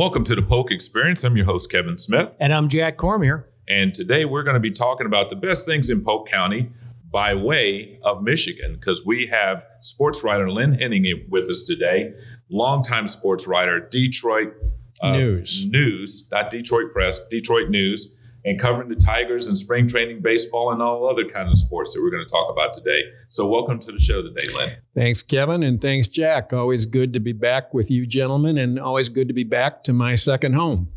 Welcome to the Polk Experience. I'm your host, Kevin Smith. And I'm Jack Cormier. And today we're going to be talking about the best things in Polk County by way of Michigan because we have sports writer Lynn Henning with us today, longtime sports writer, Detroit uh, News. News, not Detroit Press, Detroit News and covering the Tigers and spring training baseball and all other kind of sports that we're going to talk about today. So welcome to the show today, Lynn. Thanks, Kevin, and thanks, Jack. Always good to be back with you gentlemen and always good to be back to my second home.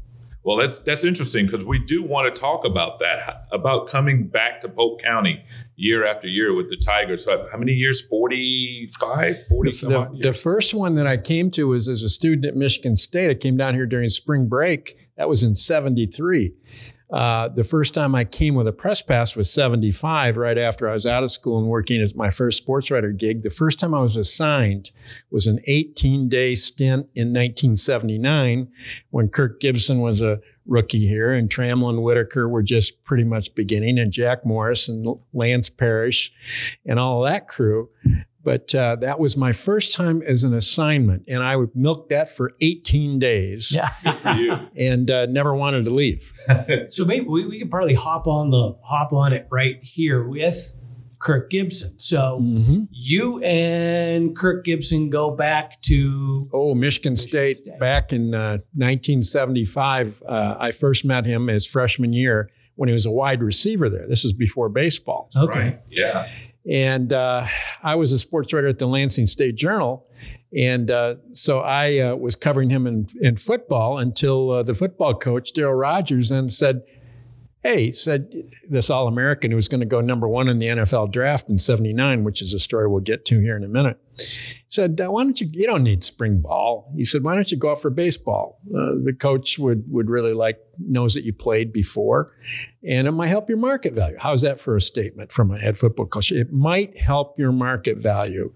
Well, that's that's interesting because we do want to talk about that, about coming back to Polk County year after year with the Tigers. So how many years? 45, 40 the, the, the first one that I came to was as a student at Michigan State. I came down here during spring break. That was in 73. Uh, the first time I came with a press pass was 75, right after I was out of school and working as my first sports writer gig. The first time I was assigned was an 18 day stint in 1979 when Kirk Gibson was a rookie here and Trammell and Whitaker were just pretty much beginning and Jack Morris and Lance Parrish and all that crew. But uh, that was my first time as an assignment, and I milked that for 18 days. Yeah, and uh, never wanted to leave. so maybe we, we could probably hop on the hop on it right here with Kirk Gibson. So mm-hmm. you and Kirk Gibson go back to oh Michigan, Michigan State, State, back in uh, 1975. Uh, I first met him as freshman year when he was a wide receiver there. This is before baseball. Okay. Right. Yeah. And uh, I was a sports writer at the Lansing State Journal. And uh, so I uh, was covering him in, in football until uh, the football coach, Darryl Rogers, then said, Hey, said this All American who was going to go number one in the NFL draft in 79, which is a story we'll get to here in a minute said, "Why don't you? You don't need spring ball." He said, "Why don't you go out for baseball?" Uh, the coach would would really like knows that you played before, and it might help your market value. How's that for a statement from a head football coach? It might help your market value.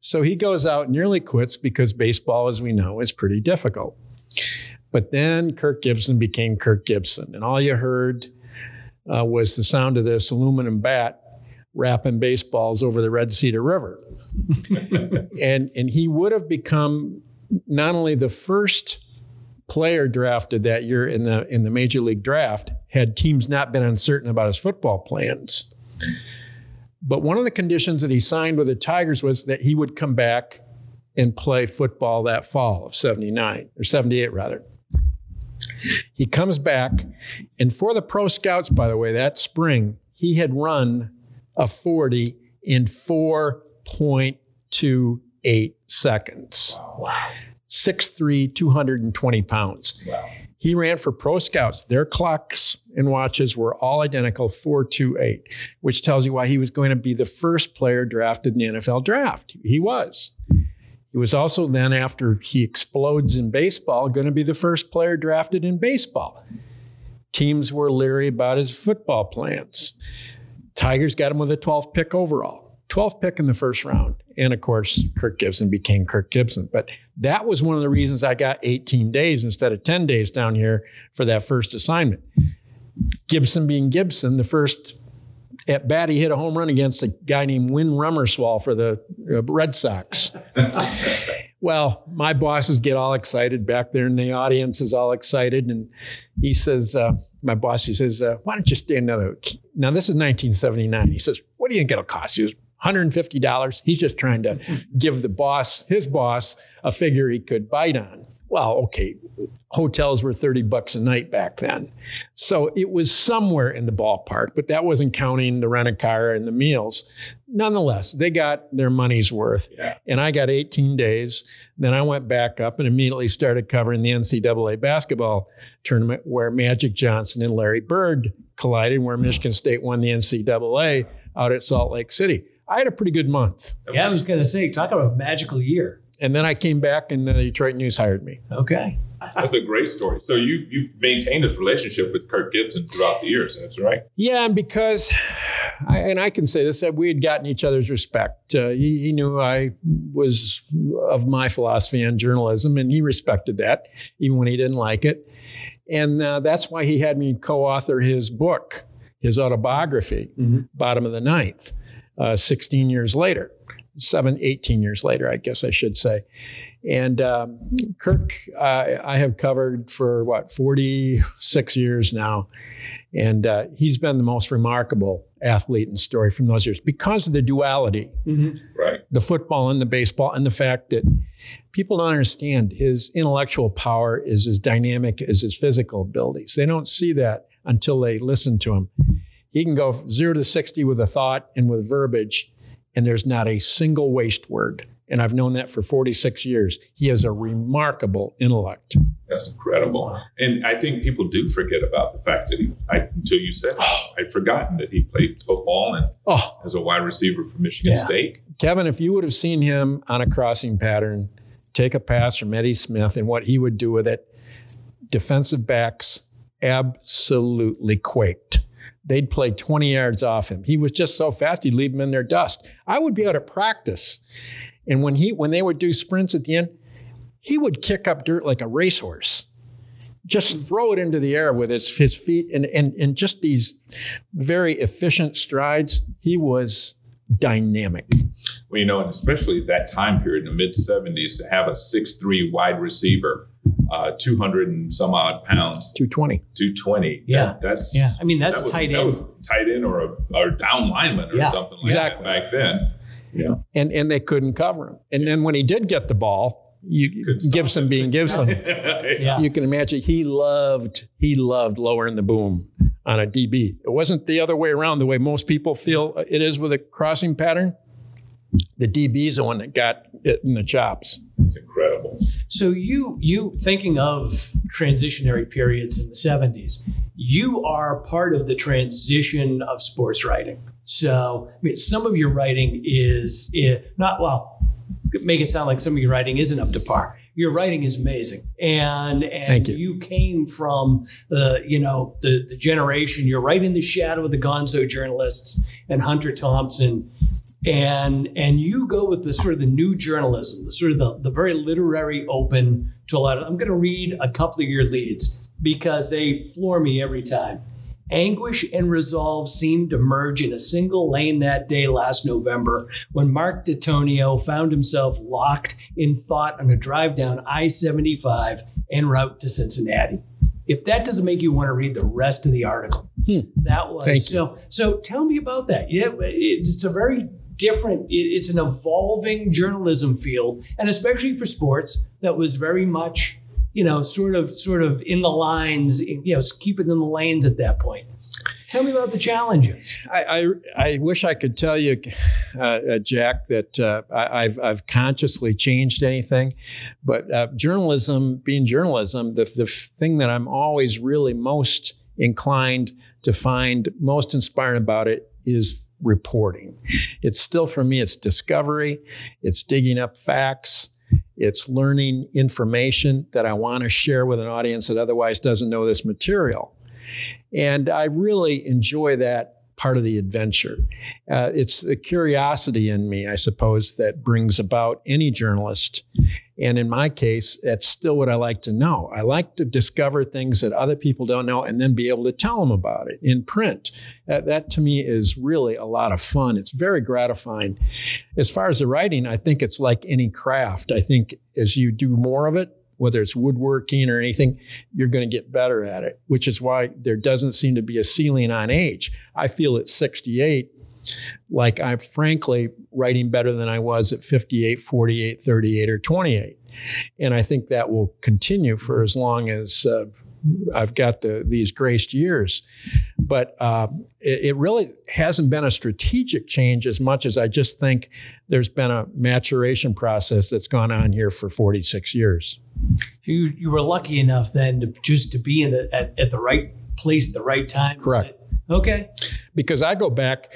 So he goes out, nearly quits because baseball, as we know, is pretty difficult. But then Kirk Gibson became Kirk Gibson, and all you heard uh, was the sound of this aluminum bat wrapping baseballs over the Red Cedar River. and and he would have become not only the first player drafted that year in the in the major league draft had teams not been uncertain about his football plans. But one of the conditions that he signed with the Tigers was that he would come back and play football that fall of 79 or 78 rather. He comes back and for the pro scouts by the way that spring he had run a 40 in 4.28 seconds. Wow. 6'3, 220 pounds. Wow. He ran for Pro Scouts. Their clocks and watches were all identical 428, which tells you why he was going to be the first player drafted in the NFL draft. He was. He was also then, after he explodes in baseball, going to be the first player drafted in baseball. Teams were leery about his football plans. Tigers got him with a 12th pick overall, 12th pick in the first round. And of course, Kirk Gibson became Kirk Gibson. But that was one of the reasons I got 18 days instead of 10 days down here for that first assignment. Gibson being Gibson, the first at bat, he hit a home run against a guy named Win Remmerswaal for the uh, Red Sox. well, my bosses get all excited back there, and the audience is all excited. And he says, uh, my boss, he says, uh, why don't you stay another? Now, this is 1979. He says, what do you think it'll cost you? $150. He's just trying to give the boss, his boss, a figure he could bite on. Well, okay, hotels were 30 bucks a night back then. So it was somewhere in the ballpark, but that wasn't counting the rent a car and the meals. Nonetheless, they got their money's worth. Yeah. And I got 18 days. Then I went back up and immediately started covering the NCAA basketball tournament where Magic Johnson and Larry Bird collided, where Michigan State won the NCAA out at Salt Lake City. I had a pretty good month. Yeah, I was going to say, talk about a magical year. And then I came back and the Detroit News hired me. Okay. That's a great story. So you you maintained this relationship with Kirk Gibson throughout the years. That's right. Yeah, and because, I, and I can say this, that we had gotten each other's respect. Uh, he, he, knew I was of my philosophy on journalism, and he respected that, even when he didn't like it. And uh, that's why he had me co-author his book, his autobiography, mm-hmm. Bottom of the Ninth, uh, 16 years later. Seven, 18 years later, I guess I should say. And um, Kirk, uh, I have covered for what, 46 years now. And uh, he's been the most remarkable athlete and story from those years because of the duality mm-hmm. right the football and the baseball and the fact that people don't understand his intellectual power is as dynamic as his physical abilities they don't see that until they listen to him he can go 0 to 60 with a thought and with verbiage and there's not a single waste word and I've known that for 46 years. He has a remarkable intellect. That's incredible. And I think people do forget about the fact that he, I, until you said it, I'd forgotten that he played football and oh. as a wide receiver for Michigan yeah. State. Kevin, if you would have seen him on a crossing pattern, take a pass from Eddie Smith and what he would do with it, defensive backs absolutely quaked. They'd play 20 yards off him. He was just so fast, he'd leave them in their dust. I would be out of practice and when he when they would do sprints at the end, he would kick up dirt like a racehorse. Just throw it into the air with his, his feet and, and, and just these very efficient strides. He was dynamic. Well, you know, and especially that time period in the mid 70s to have a six-three wide receiver, uh, 200 and some odd pounds. 220. 220. Yeah. That, that's, yeah. I mean, that's that was, tight that end. Was tight end or a or down lineman or yeah, something like exactly. that back then. Yeah. And and they couldn't cover him. And then when he did get the ball, you Gibson being Gibson, yeah. you can imagine he loved he loved lowering the boom on a DB. It wasn't the other way around, the way most people feel it is with a crossing pattern. The DB is the one that got it in the chops. It's incredible. So you you thinking of transitionary periods in the 70s, you are part of the transition of sports writing. So, I mean, some of your writing is, is not, well, make it sound like some of your writing isn't up to par. Your writing is amazing, and and you. you. came from the you know the the generation. You're right in the shadow of the Gonzo journalists and Hunter Thompson, and and you go with the sort of the new journalism, the sort of the, the very literary open to a lot of. I'm going to read a couple of your leads because they floor me every time. Anguish and resolve seemed to merge in a single lane that day last November when Mark Dantonio found himself locked in thought on a drive down I 75 en route to Cincinnati. If that doesn't make you want to read the rest of the article, hmm. that was Thank so. So tell me about that. Yeah, it's a very different. It's an evolving journalism field, and especially for sports, that was very much you know, sort of, sort of in the lines, you know, keep it in the lanes at that point. Tell me about the challenges. I, I, I wish I could tell you, uh, uh, Jack, that uh, I, have I've consciously changed anything, but uh, journalism, being journalism, the, the thing that I'm always really most inclined to find most inspiring about it is reporting. It's still for me, it's discovery, it's digging up facts, it's learning information that I want to share with an audience that otherwise doesn't know this material. And I really enjoy that part of the adventure. Uh, it's the curiosity in me, I suppose, that brings about any journalist. And in my case, that's still what I like to know. I like to discover things that other people don't know and then be able to tell them about it in print. That, that to me is really a lot of fun. It's very gratifying. As far as the writing, I think it's like any craft. I think as you do more of it, whether it's woodworking or anything, you're going to get better at it, which is why there doesn't seem to be a ceiling on age. I feel at 68 like I'm frankly writing better than I was at 58, 48, 38, or 28. And I think that will continue for as long as uh, I've got the, these graced years. But uh, it, it, really hasn't been a strategic change as much as I just think there's been a maturation process that's gone on here for 46 years. You, you were lucky enough then to just to be in the, at, at the right place at the right time. Correct. Okay. Because I go back,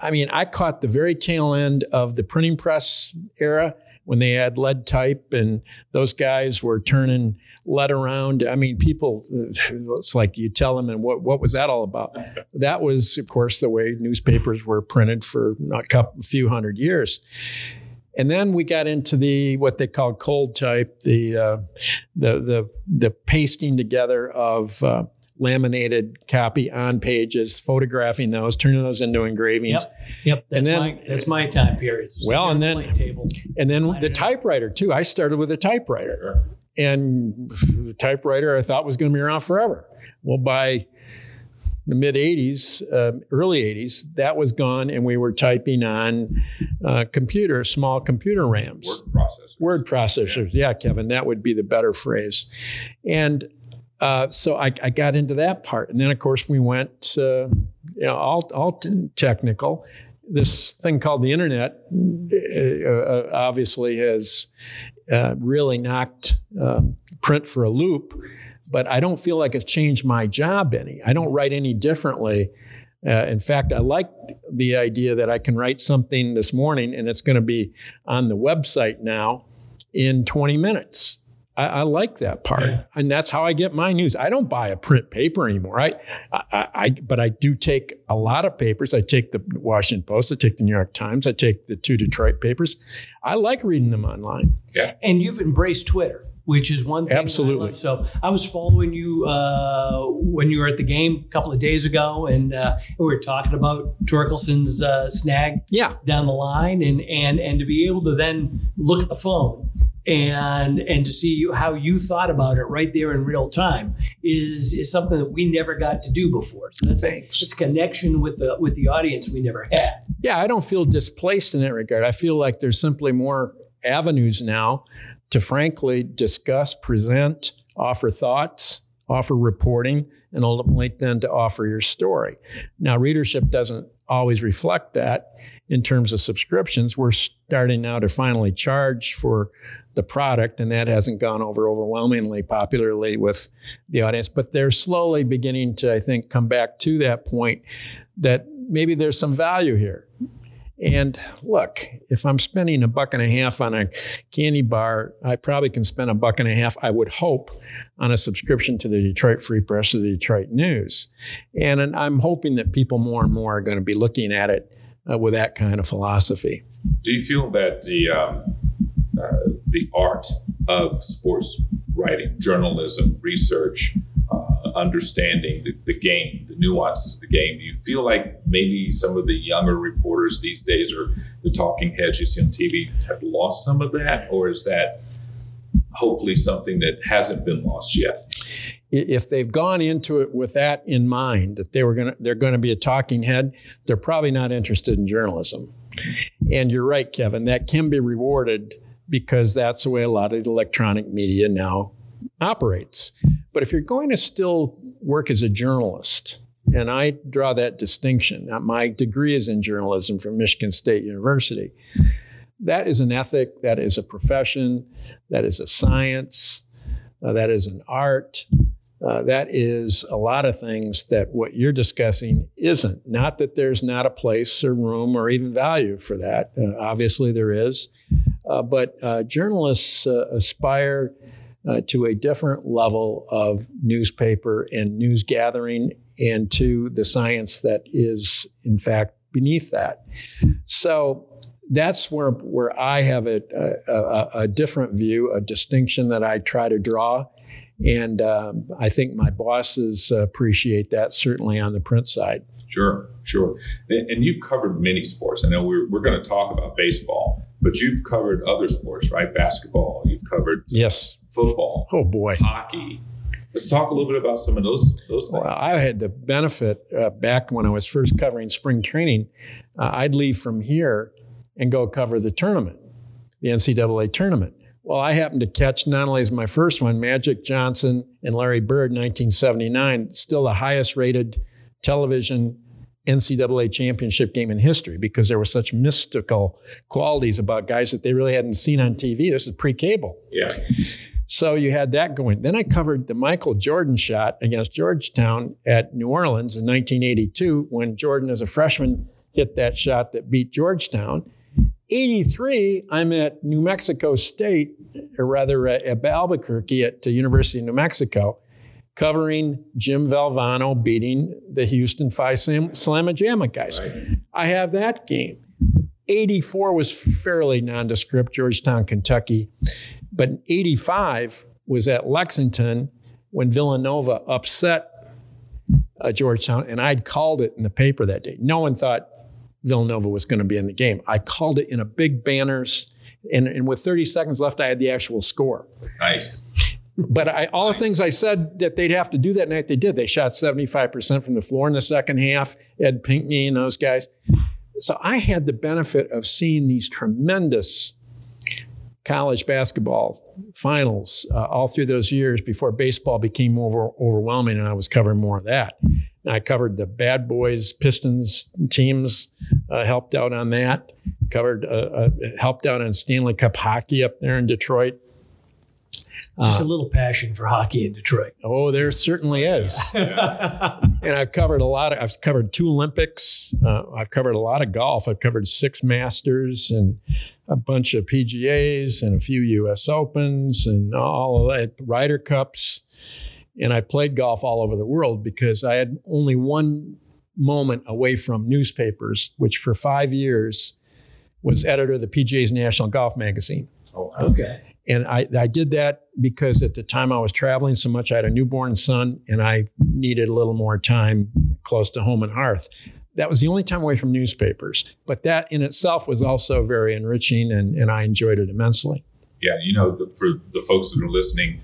I mean, I caught the very tail end of the printing press era when they had lead type and those guys were turning led around. I mean, people, it's like you tell them, and what, what was that all about? That was, of course, the way newspapers were printed for a couple, a few hundred years. And then we got into the what they call cold type, the uh, the the the pasting together of uh, laminated copy on pages, photographing those, turning those into engravings. Yep, yep. That's And then- my that's my time period. So Well, and then- the table. And then the typewriter too. I started with a typewriter, and the typewriter I thought was going to be around forever. Well, by the mid '80s, um, early '80s, that was gone, and we were typing on uh, computer, small computer RAMs Word processor. word processors. Yeah. Kevin, that would be the better phrase. And uh, so I, I got into that part, and then of course we went, uh, you know, all all technical. This thing called the internet uh, uh, obviously has uh, really knocked um, print for a loop, but I don't feel like it's changed my job any. I don't write any differently. Uh, in fact, I like the idea that I can write something this morning and it's going to be on the website now in 20 minutes. I, I like that part, Yeah. and that's how I get my news. I don't buy a print paper anymore. I, I, I, but I do take a lot of papers. I take the Washington Post. I take the New York Times. I take the two Detroit papers. I like reading them online. Yeah, And you've embraced Twitter, which is one thing. that I Absolutely. love. So I was following you uh, when you were at the game a couple of days ago, and uh, we were talking about Torkelson's uh, snag Yeah, down the line, and and and to be able to then look at the phone and and to see how you thought about it right there in real time is is something that we never got to do before. So that's Thanks. it's a connection with the with the audience we never had. yeah. I don't feel displaced in that regard. I feel like there's simply more avenues now to frankly discuss, present, offer thoughts, offer reporting, and ultimately then to offer your story. Now, readership doesn't always reflect that in terms of subscriptions. We're starting now to finally charge for the product, and that hasn't gone over overwhelmingly popularly with the audience. But they're slowly beginning to, I think, come back to that point that maybe there's some value here. And look, if I'm spending a buck and a half on a candy bar, I probably can spend a buck and a half, I would hope, on a subscription to the Detroit Free Press or the Detroit News. And, and I'm hoping that people more and more are going to be looking at it uh, with that kind of philosophy. Do you feel that the um, uh, the art of sports writing, journalism, research, uh, understanding the, the game, the nuances of the game, do you feel like maybe some of the younger reporters these days or the talking heads you see on TV have lost some of that, or is that hopefully something that hasn't been lost yet? If they've gone into it with that in mind, that they were going to, they're going to be a talking head, they're probably not interested in journalism. And you're right, Kevin, that can be rewarded because that's the way a lot of electronic media now operates. But if you're going to still work as a journalist, and I draw that distinction, my degree is in journalism from Michigan State University. That is an ethic, that is a profession, that is a science, uh, that is an art. Uh, that is a lot of things that what you're discussing isn't. Not that there's not a place or room or even value for that. Uh, obviously, there is. Uh, but uh, journalists uh, aspire uh, to a different level of newspaper and news gathering and to the science that is, in fact, beneath that. So that's where, where I have a, a, a, different view, a distinction that I try to draw. And um, I think my bosses appreciate that, certainly on the print side. Sure, sure. And, and you've covered many sports. I know we're, we're going to talk about baseball, but you've covered other sports, right? Basketball, you've covered Yes. Football, Oh, boy. hockey. Let's talk a little bit about some of those those things. Well, I had the benefit uh, back when I was first covering spring training. Uh, I'd leave from here and go cover the tournament, the NCAA tournament. Well, I happened to catch not only as my first one, Magic Johnson and Larry Bird, 1979, still the highest rated television NCAA championship game in history because there were such mystical qualities about guys that they really hadn't seen on TV. This is pre cable. yeah, So you had that going. Then I covered the Michael Jordan shot against Georgetown at New Orleans in 1982 when Jordan, as a freshman, hit that shot that beat Georgetown. 83, I'm at New Mexico State, or rather uh, at Albuquerque at the University of New Mexico, covering Jim Valvano beating the Houston Phi Slam- Slamma guys. I have that game. 84 was fairly nondescript, Georgetown, Kentucky. But 85 was at Lexington when Villanova upset uh, Georgetown, and I'd called it in the paper that day. No one thought Villanova was going to be in the game. I called it in a big banners, and, and with 30 seconds left, I had the actual score. Nice. But I, all the things I said that they'd have to do that night, they did. They shot 75% from the floor in the second half, Ed Pinckney and those guys. So I had the benefit of seeing these tremendous college basketball finals uh, all through those years before baseball became over, overwhelming and I was covering more of that. And I covered the Bad Boys Pistons teams, uh, helped out on that, covered, uh, uh helped out on Stanley Cup hockey up there in Detroit. Just a little passion for hockey in Detroit. Oh, there certainly is. and I've covered a lot of, I've covered two Olympics. Uh, I've covered a lot of golf. I've covered six Masters and a bunch of PGAs and a few US Opens and all of that, Ryder Cups. And I played golf all over the world because I had only one moment away from newspapers, which for five years was editor of the PGA's National Golf Magazine. Oh, wow. Okay. And I, I did that because at the time I was traveling so much, I had a newborn son and I needed a little more time close to home and hearth. That was the only time away from newspapers. But that in itself was also very enriching and, and I enjoyed it immensely. Yeah, you know, the, for the folks that are listening,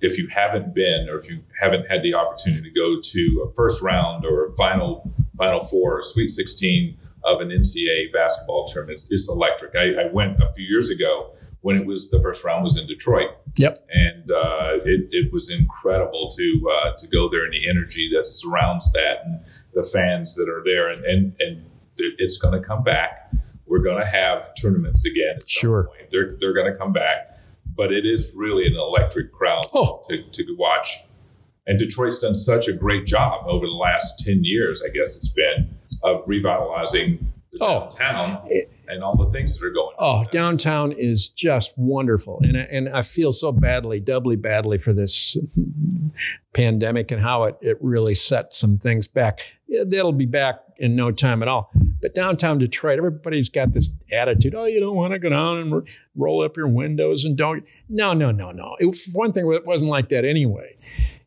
if you haven't been or if you haven't had the opportunity to go to a first round or a final final four or sweet 16 of an NCAA basketball tournament, it's, it's electric. I, I went a few years ago when it was the first round was in Detroit. Yep. And uh, it, it was incredible to uh, to go there and the energy that surrounds that and the fans that are there and and, and it's going to come back. We're going to have tournaments again. Sure. Point. They're they're going to come back, but it is really an electric crowd Oh. to, to watch. And Detroit's done such a great job over the last ten years. I guess it's been of revitalizing Oh. downtown and all the things that are going. Oh, on. Oh, downtown is just wonderful. And I, and I feel so badly, doubly badly for this pandemic and how it, it really set some things back. That'll be back in no time at all. But downtown Detroit, everybody's got this attitude oh, you don't want to go down and ro- roll up your windows and don't. No, no, no, no. It, one thing, it wasn't like that anyway.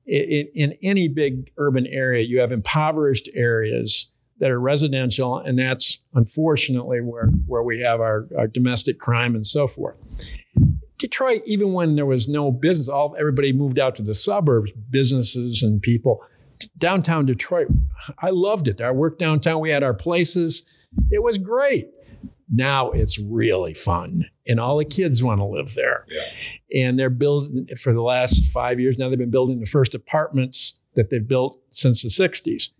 In, in any big urban area, you have impoverished areas that are residential, and that's unfortunately where, where we have our, our domestic crime and so forth. Detroit, even when there was no business, all everybody moved out to the suburbs, businesses and people. Downtown Detroit, I loved it. I worked downtown. We had our places. It was great. Now it's really fun, and all the kids want to live there. Yeah. And they're building for the last five years now. They've been building the first apartments that they've built since the '60s.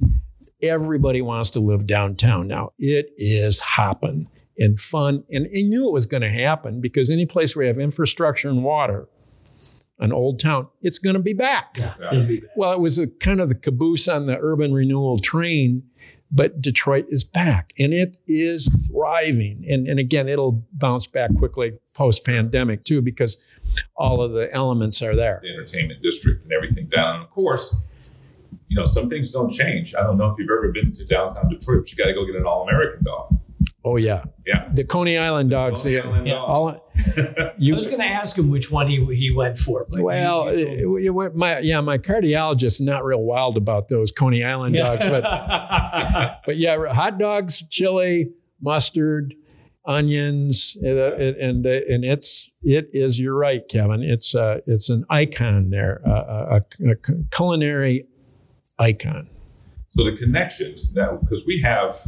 Everybody wants to live downtown now. It is hopping and fun, and I knew it was going to happen because any place where you have infrastructure and water, an old town, it's going to be back. Yeah. Yeah. be bad. Well, it was a kind of the caboose on the urban renewal train, but Detroit is back and it is thriving. And, and again, it'll bounce back quickly post pandemic too, because all of the elements are there. the entertainment district and everything down. And of course, you know, some things don't change. I don't know if you've ever been to downtown Detroit, but you got to go get an all American dog. Oh, yeah. Yeah. The Coney Island dogs. Coney Island yeah, dog. all, I was going to ask him which one he, he went for. but well, you told me. uh, uh, my yeah, my cardiologist is not real wild about those Coney Island dogs, but but yeah, hot dogs, chili, mustard, onions, and uh, and, and it's it is. You're right, Kevin. It's uh, it's an icon there, uh, a, a culinary icon. So the connections now, because we have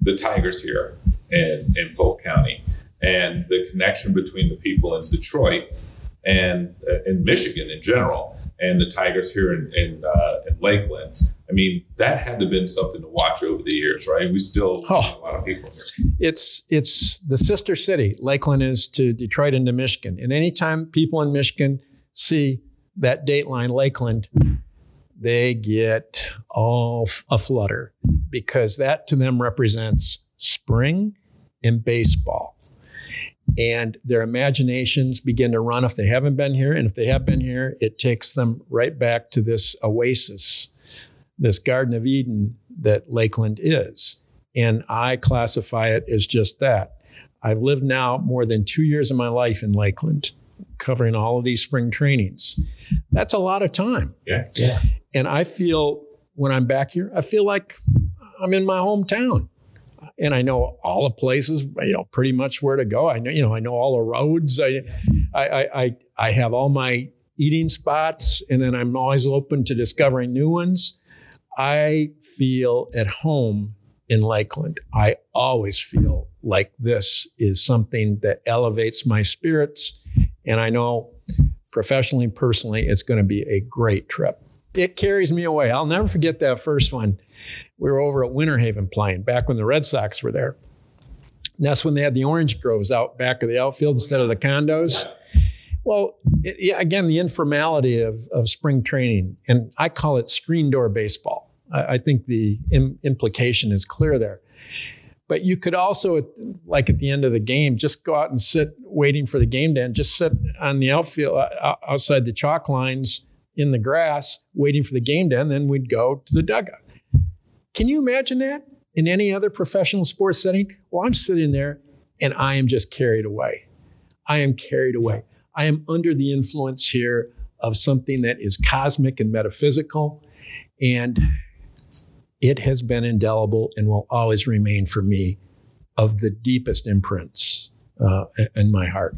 the Tigers here in, in Polk County, and the connection between the people in Detroit and uh, in Michigan in general, and the Tigers here in in, uh, in Lakeland. I mean, that had to have been something to watch over the years, right? We still Oh. a lot of people here. It's it's the sister city. Lakeland is to Detroit and to Michigan. And anytime people in Michigan see that date line, Lakeland, they get all f- a flutter because that to them represents spring and baseball. And their imaginations begin to run if they haven't been here. And if they have been here, it takes them right back to this oasis, this Garden of Eden that Lakeland is. And I classify it as just that. I've lived now more than two years of my life in Lakeland, covering all of these spring trainings. That's a lot of time. Yeah. yeah. And I feel when I'm back here, I feel like I'm in my hometown. And I know all the places, you know, pretty much where to go. I know, you know, I know all the roads. I, I, I, I have all my eating spots, and then I'm always open to discovering new ones. I feel at home in Lakeland. I always feel like this is something that elevates my spirits. And I know professionally, and personally, it's going to be a great trip. It carries me away. I'll never forget that first one. We were over at Winter Haven playing back when the Red Sox were there. And that's when they had the orange groves out back of the outfield instead of the condos. Well, it, yeah, again, the informality of, of spring training, and I call it screen door baseball. I, I think the Im- implication is clear there. But you could also, like at the end of the game, just go out and sit waiting for the game to end. Just sit on the outfield uh, outside the chalk lines in the grass, waiting for the game to end. Then we'd go to the dugout. Can you imagine that in any other professional sports setting? Well, I'm sitting there and I am just carried away. I am carried away. I am under the influence here of something that is cosmic and metaphysical. And it has been indelible and will always remain for me of the deepest imprints uh, in my heart.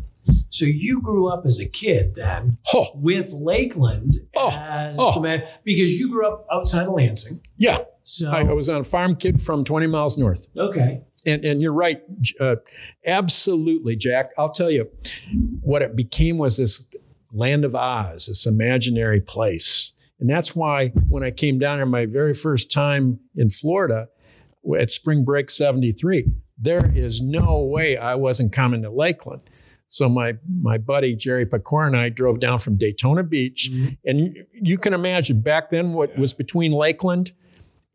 So you grew up as a kid then oh. with Lakeland oh. as oh. the man because you grew up outside of Lansing. Yeah. So I, I, was on a farm kid from 20 miles north. Okay. And, and you're right. Uh, absolutely, Jack. I'll tell you what it became was this land of Oz, this imaginary place. And that's why when I came down here my very first time in Florida at spring break 73, there is no way I wasn't coming to Lakeland. So my my buddy Jerry Pecor and I drove down from Daytona Beach, mm-hmm. and you can imagine back then what was between Lakeland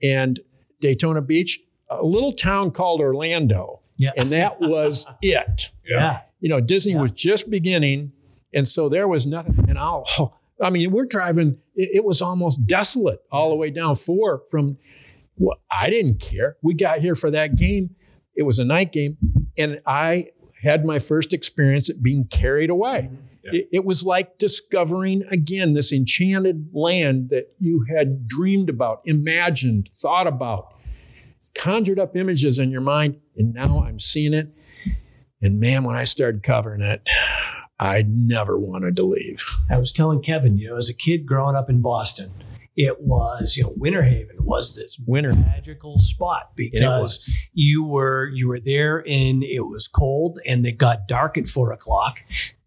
and Daytona Beach, a little town called Orlando, yeah. and that was it. Yeah, you know Disney yeah. was just beginning, and so there was nothing. And I'll, I mean, we're driving. It, it was almost desolate all the way down four from. Well, I didn't care. We got here for that game. It was a night game, and I had my first experience at being carried away. Mm-hmm. Yeah. It, it, was like discovering again this enchanted land that you had dreamed about, imagined, thought about, conjured up images in your mind, and now I'm seeing it. And man, when I started covering it, I never wanted to leave. I was telling Kevin, you know, as a kid growing up in Boston, it was you know Winter Haven was this winter magical spot because you were you were there and it was cold and it got dark at four o'clock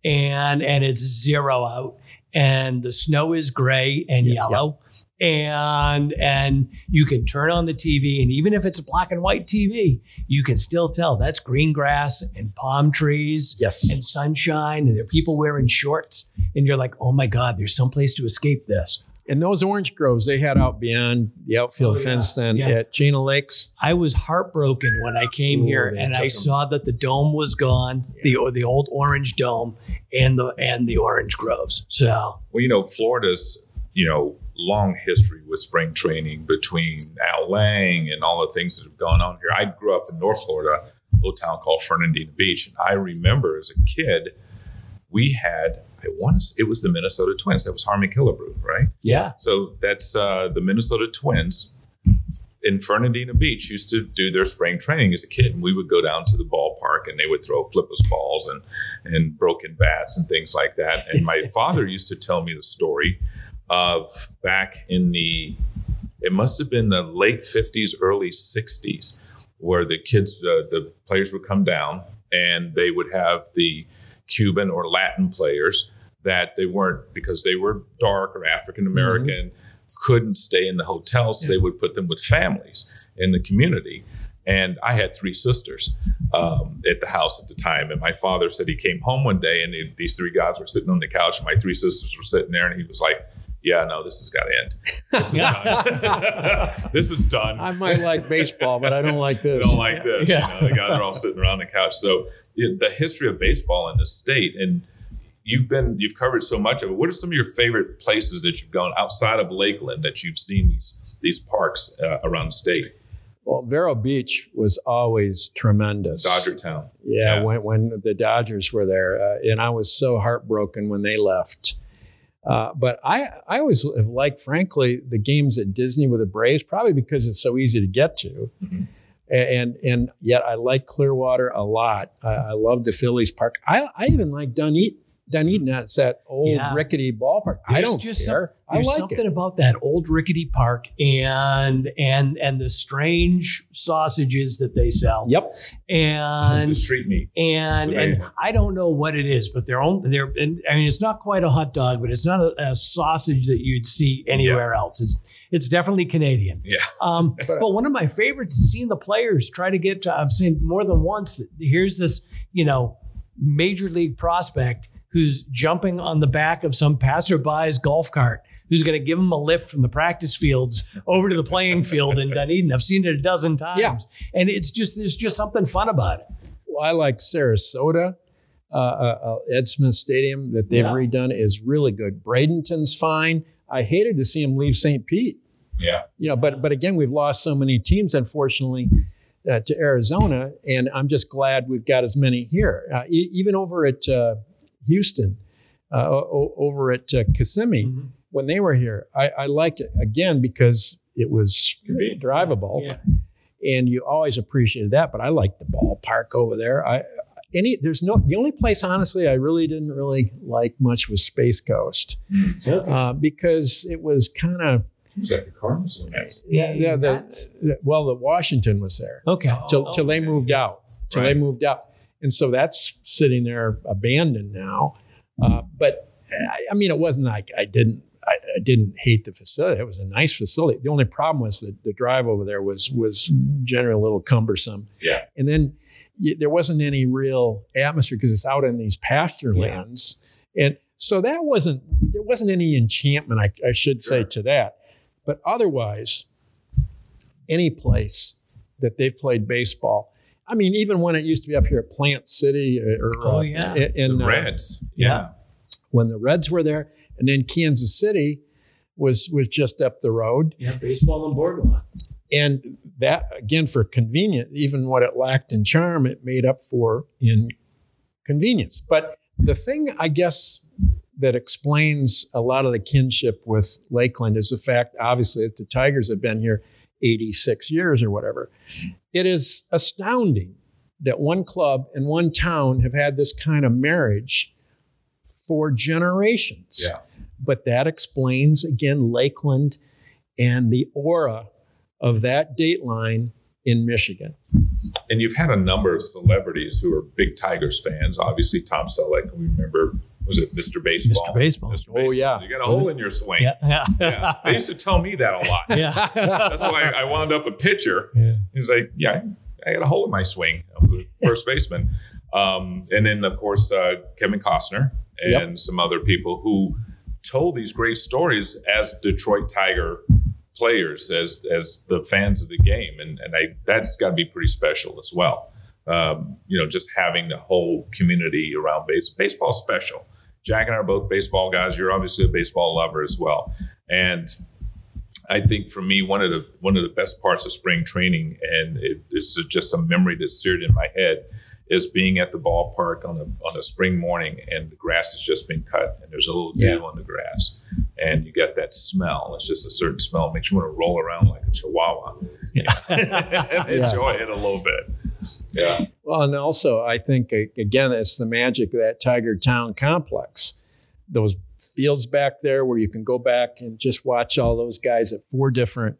and and it's zero out and the snow is gray and yellow. And and you can turn on the TV and even if it's a black and white TV you can still tell that's green grass and palm trees yes. and sunshine and there are people wearing shorts and you're like oh my god there's some place to escape this and those orange groves they had out beyond the outfield oh, yeah. fence then yeah. at Chain of Lakes. I was heartbroken when I came Ooh, here and I them. saw that the dome was gone, yeah. the the old orange dome and the and the orange groves. So well, you know, Florida's you know long history with spring training between Al Lang and all the things that have gone on here. I grew up in North Florida, a little town called Fernandina Beach, and I remember as a kid we had I want to. It was the Minnesota Twins. That was Harmon Killebrew, right? Yeah. So that's uh, the Minnesota Twins in Fernandina Beach used to do their spring training as a kid, and we would go down to the ballpark and they would throw flip us balls and and broken bats and things like that. And my father used to tell me the story of back in the it must have been the late fifties, early sixties, where the kids, uh, the players would come down and they would have the Cuban or Latin players that they weren't because they were dark or African American, mm-hmm. couldn't stay in the hotels. So yeah. they would put them with families in the community. And I had three sisters um, at the house at the time. And my father said he came home one day and he, these three guys were sitting on the couch and my three sisters were sitting there and he was like, yeah, no, this has got to end. This is done. this is done. I might like baseball, but I don't like this. I don't like this. Yeah. You know, the guys are all sitting around the couch. So the history of baseball in the state and you've been you've covered so much of it what are some of your favorite places that you've gone outside of lakeland that you've seen these these parks uh, around the state well vero beach was always tremendous dodger town yeah, yeah. When, when the dodgers were there uh, and i was so heartbroken when they left Uh, but I, I always have liked, frankly, the games at Disney with the Braves, probably because it's so easy to get to. Mhm. And and yet I like Clearwater a lot. I, I love the Phillies Park. I, I even like Dunedin. Dunedin, that's that old Yeah. rickety ballpark. I don't just care. Some, I like something it. about that old rickety park and and and the strange sausages that they sell. Yep. the And street meat. and and I don't know what it is, but they're on they're and, I mean it's not quite a hot dog, but it's not a, a sausage that you'd see anywhere else. It's it's definitely Canadian. Yeah. Um, but one of my favorites is seeing the players try to get. To, I've seen more than once that here's this you know major league prospect who's jumping on the back of some passerby's golf cart. Who's going to give him a lift from the practice fields over to the playing field in Dunedin? I've seen it a dozen times, Yeah. and it's just there's just something fun about it. Well, I like Sarasota. Uh, uh, uh, Ed Smith Stadium that they've Yeah. redone is really good. Bradenton's fine. I hated to see him leave St. Pete. Yeah. You know, but but again, we've lost so many teams, unfortunately, uh, to Arizona, and I'm just glad we've got as many here. Uh, e- even over at uh, Houston, uh, o- over at uh, Kissimmee, Mhm. when they were here, I, I liked it again because it was drivable Yeah. and you always appreciated that. But I like the ballpark over there. I any there's no the only place honestly I really didn't really like much was Space Coast uh, because it was kind of Was that the Cardinals? or Mets? yeah the, that's- the, well the Washington was there Okay. till till they moved out till Right. they moved out and so that's sitting there abandoned now. Uh, but I, I mean it wasn't like I didn't. I, I didn't hate the facility. It was a nice facility. The only problem was that the drive over there was was generally a little cumbersome. Yeah. And then y- there wasn't any real atmosphere because it's out in these pasture Yeah. lands. And so that wasn't, there wasn't any enchantment, I, I should say, to that. But otherwise, any place that they've played baseball, I mean, even when it used to be up here at Plant City uh, or Oh, uh, yeah. in, in, the uh, Reds. yeah. Yeah. when the Reds were there, and then Kansas City was was just up the road. Yeah, baseball on boardwalk. And that, again, for convenient, even what it lacked in charm, it made up for in convenience. But the thing, I guess, that explains a lot of the kinship with Lakeland is the fact, obviously, that the Tigers have been here 86 years or whatever. It is astounding that one club and one town have had this kind of marriage for generations. Yeah. But that explains, again, Lakeland and the aura of that date line in Michigan. And you've had a number of celebrities who are big Tigers fans. Obviously, Tom Selleck. We remember, was it Mr. Baseball? Mr. Baseball. Mr. Oh, yeah. You got a hole in your swing. Yeah. Yeah. Yeah. They used to tell me that a lot. yeah. That's why I wound up a pitcher. Yeah. He's like, yeah, I got a hole in my swing. I was a first baseman. Um, and then, of course, uh, Kevin Costner and some other people who told these great stories as Detroit Tiger players, as as the fans of the game, and and I that's got to be pretty special as well. Um, you know, just having the whole community around base baseball special. Jack and I are both baseball guys. You're obviously a baseball lover as well, and I think for me, one of the one of the best parts of spring training, and it, it's just a memory that's seared in my head, is being at the ballpark on a on a spring morning, and the grass has just been cut, and there's a little dew Yeah. on the grass, and you get that smell. It's just a certain smell, it makes you want to roll around like a chihuahua, and enjoy it a little bit. Yeah, Well, and also, I think, again, it's the magic of that Tiger Town complex. Those fields back there where you can go back and just watch all those guys at four different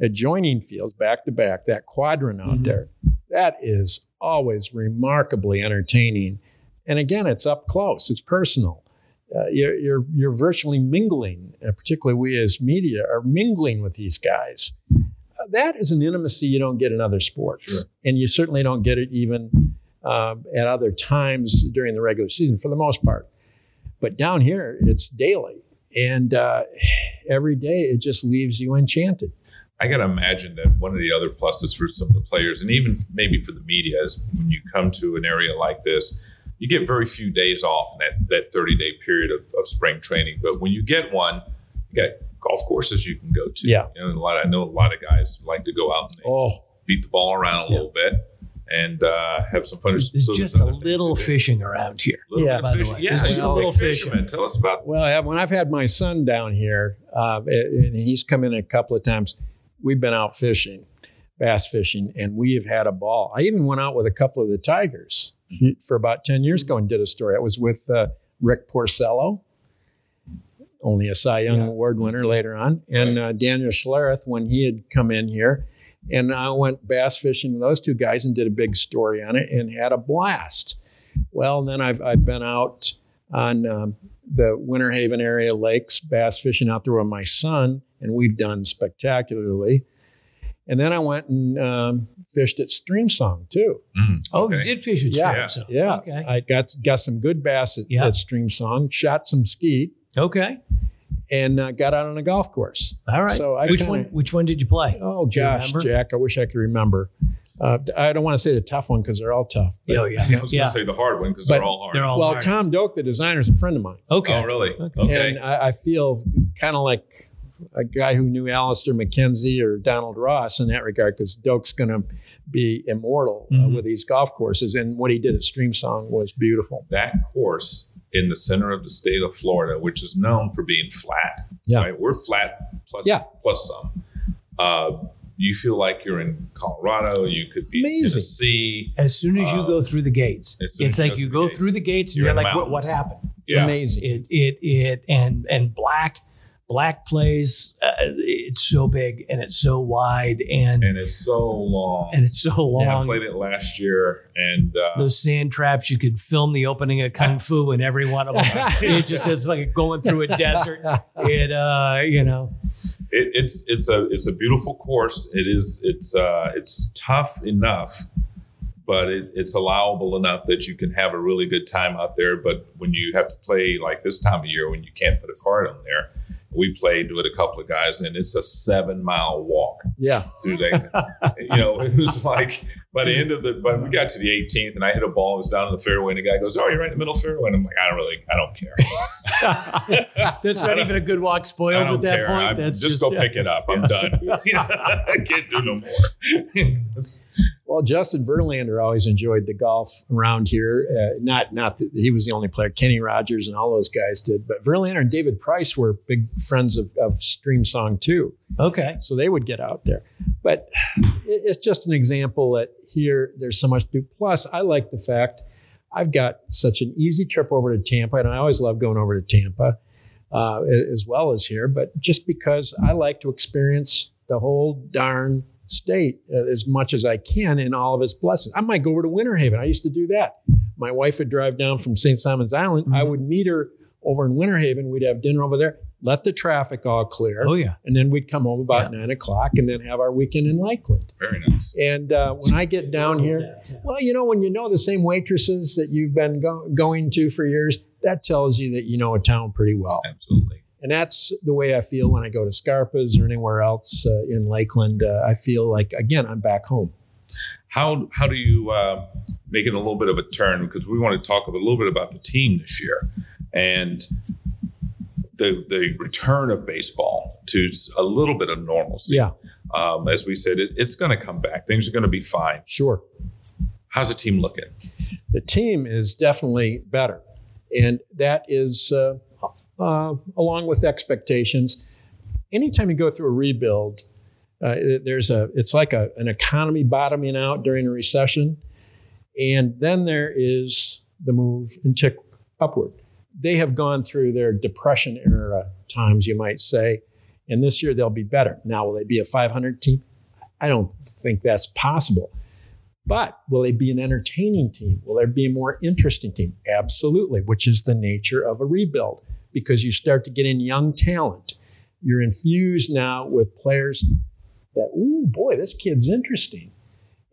adjoining fields back to back, that quadrant out Mhm. there. That is always remarkably entertaining. And again, it's up close, it's personal. Uh, you're, you're, you're virtually mingling, uh, particularly we as media are mingling with these guys. Uh, that is an intimacy you don't get in other sports. Sure. And you certainly don't get it even um, at other times during the regular season for the most part. But down here, it's daily. And uh, every day, it just leaves you enchanted. I got to imagine that one of the other pluses for some of the players, and even maybe for the media, is when you come to an area like this, you get very few days off in that, that 30 day period of, of spring training. But when you get one, you got golf courses you can go to. Yeah. You know, a lot, I know a lot of guys like to go out and Oh, beat the ball around a Yeah. little bit. and uh, have some fun. There's So just a little fishing around here. Little Yeah, bit of by the fishing. way. Yeah, There's just a you're little big fishing. fisherman. Tell us about. Well, I- when I've had my son down here, uh, and he's come in a couple of times, we've been out fishing, bass fishing, and we have had a ball. I even went out with a couple of the tigers for about 10 years ago and did a story. I was with uh, Rick Porcello, only a Cy Young Yeah. Award winner later on, and uh, Daniel Schlereth when he had come in here. And I went bass fishing with those two guys and did a big story on it and had a blast. Well, then I've, I've been out on um, the Winter Haven area lakes, bass fishing out there with my son, and we've done spectacularly. And then I went and um, fished at Streamsong too. Mm, Oh, you did fish with Yeah. shrimp, so- Yeah, Okay. I got got some good bass at, Yeah. at Streamsong, shot some skeet, Okay. and uh, got out on a golf course. All right. So I which kinda- one? Which one did you play? Oh Do gosh. Jack, I wish I could remember. Uh, I don't want to say the tough one because they're all tough. but- Oh yeah. Yeah, I was yeah. going to say the hard one because they're all hard. They're all well, hard. Tom Doak, the designer, is a friend of mine. Okay. Oh, really? Okay. Okay. And I, I feel kind of like a guy who knew Alister MacKenzie or Donald Ross in that regard, because Doak's going to be immortal uh, Mhm. with these golf courses. And what he did at Streamsong was beautiful. that course in the center of the state of Florida, which is known for being flat. Yeah. Right? We're flat plus Yeah. plus some. Uh, you feel like you're in Colorado. You could be in Amazing. Tennessee. As soon as you Uh, go through the gates, as soon as it's like you go the through the gates and You're you're, like, what, what happened? Yeah. Amazing. It, it, it, and, and black, black plays, uh, it's so big and it's so wide and, And it's so long. and it's so long. I played it last year, and uh, Those sand traps, you could film the opening of Kung Fu in every one of them. it just is like going through a desert. It, uh, you know, it, it's it's a it's a beautiful course. It is it's uh, it's tough enough, but it, it's allowable enough that you can have a really good time out there. But when you have to play like this time of year, when you can't put a card on there, we played with a couple of guys, and it's a seven mile walk yeah. through that. you know, it was like by the end of the, but we got to the 18th, and I hit a ball. It was down in the fairway, and the guy goes, "Oh, you're right in the middle fairway." And I'm like, "I don't really, I don't care. that's not even a good walk spoiled don't at that care. point. I'm- That's just, just, go yeah. pick it up. I'm done. I can't do no more." Well, Justin Verlander always enjoyed the golf around here. Uh, not not that he was the only player. Kenny Rogers and all those guys did, but Verlander and David Price were big friends of, of Streamsong too. Okay. so they would get out there. But it's just an example that here there's so much to do. Plus, I like the fact I've got such an easy trip over to Tampa, and I always love going over to Tampa uh, as well as here. But just because I like to experience the whole darn state uh, as much as I can in all of its blessings. I might go over to Winter Haven. I used to do that. My wife would drive down from St. Simon's Island. I Mhm. would meet her over in Winter Haven. We'd have dinner over there. Let the traffic all clear. Oh, yeah. And then we'd come home about nine o'clock and then have our weekend in Lakeland. Very nice. And uh, when I get down here, well, you know, when you know the same waitresses that you've been go- going to for years, that tells you that you know a town pretty well. Absolutely. And that's the way I feel when I go to Scarpa's or anywhere else uh, in Lakeland. Uh, I feel like, again, I'm back home. How how do you uh, make it a little bit of a turn? Because we want to talk a little bit about the team this year and the the return of baseball to a little bit of normalcy. Yeah, Um, as we said, it, it's going to come back. Things are going to be fine. sure. How's the team looking? the team is definitely better. And that is uh, uh, along with expectations. Anytime you go through a rebuild, uh, there's a it's like a, an economy bottoming out during a recession, and then there is the move and tick upward. They have gone through their depression era times, you might say, and this year they'll be better. Now, will they be a 500 team? I don't think that's possible. But will they be an entertaining team? Will there be a more interesting team? Absolutely, which is the nature of a rebuild because you start to get in young talent. You're infused now with players that, ooh, boy, this kid's interesting.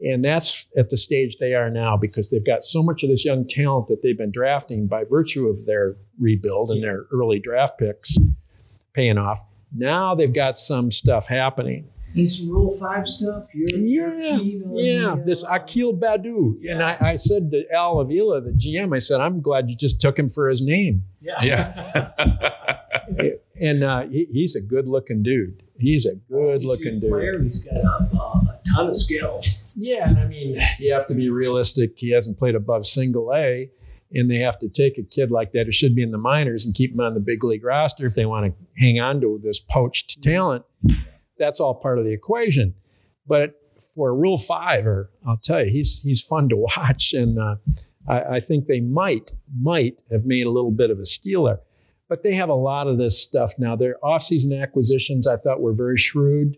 And that's at the stage they are now because they've got so much of this young talent that they've been drafting by virtue of their rebuild and their early draft picks paying off. Now they've got some stuff happening. And some Rule 5 stuff. You're, Yeah, yeah. This Akil Baddoo. And I, I said to Al Avila, the GM, I said, I'm glad you just took him for his name. Yeah. Yeah. And uh, he, he's a good looking dude. He's a good looking dude. Player. He's got a, uh, a ton of skills. Yeah, and I mean, you have to be realistic. He hasn't played above single A, and they have to take a kid like that who should be in the minors and keep him on the big league roster if they want to hang on to this poached talent. That's all part of the equation. But for Rule Five, I'll tell you, he's he's fun to watch, and uh, I, I think they might might have made a little bit of a steal there. But they have a lot of this stuff now. Their offseason acquisitions, I thought, were very shrewd.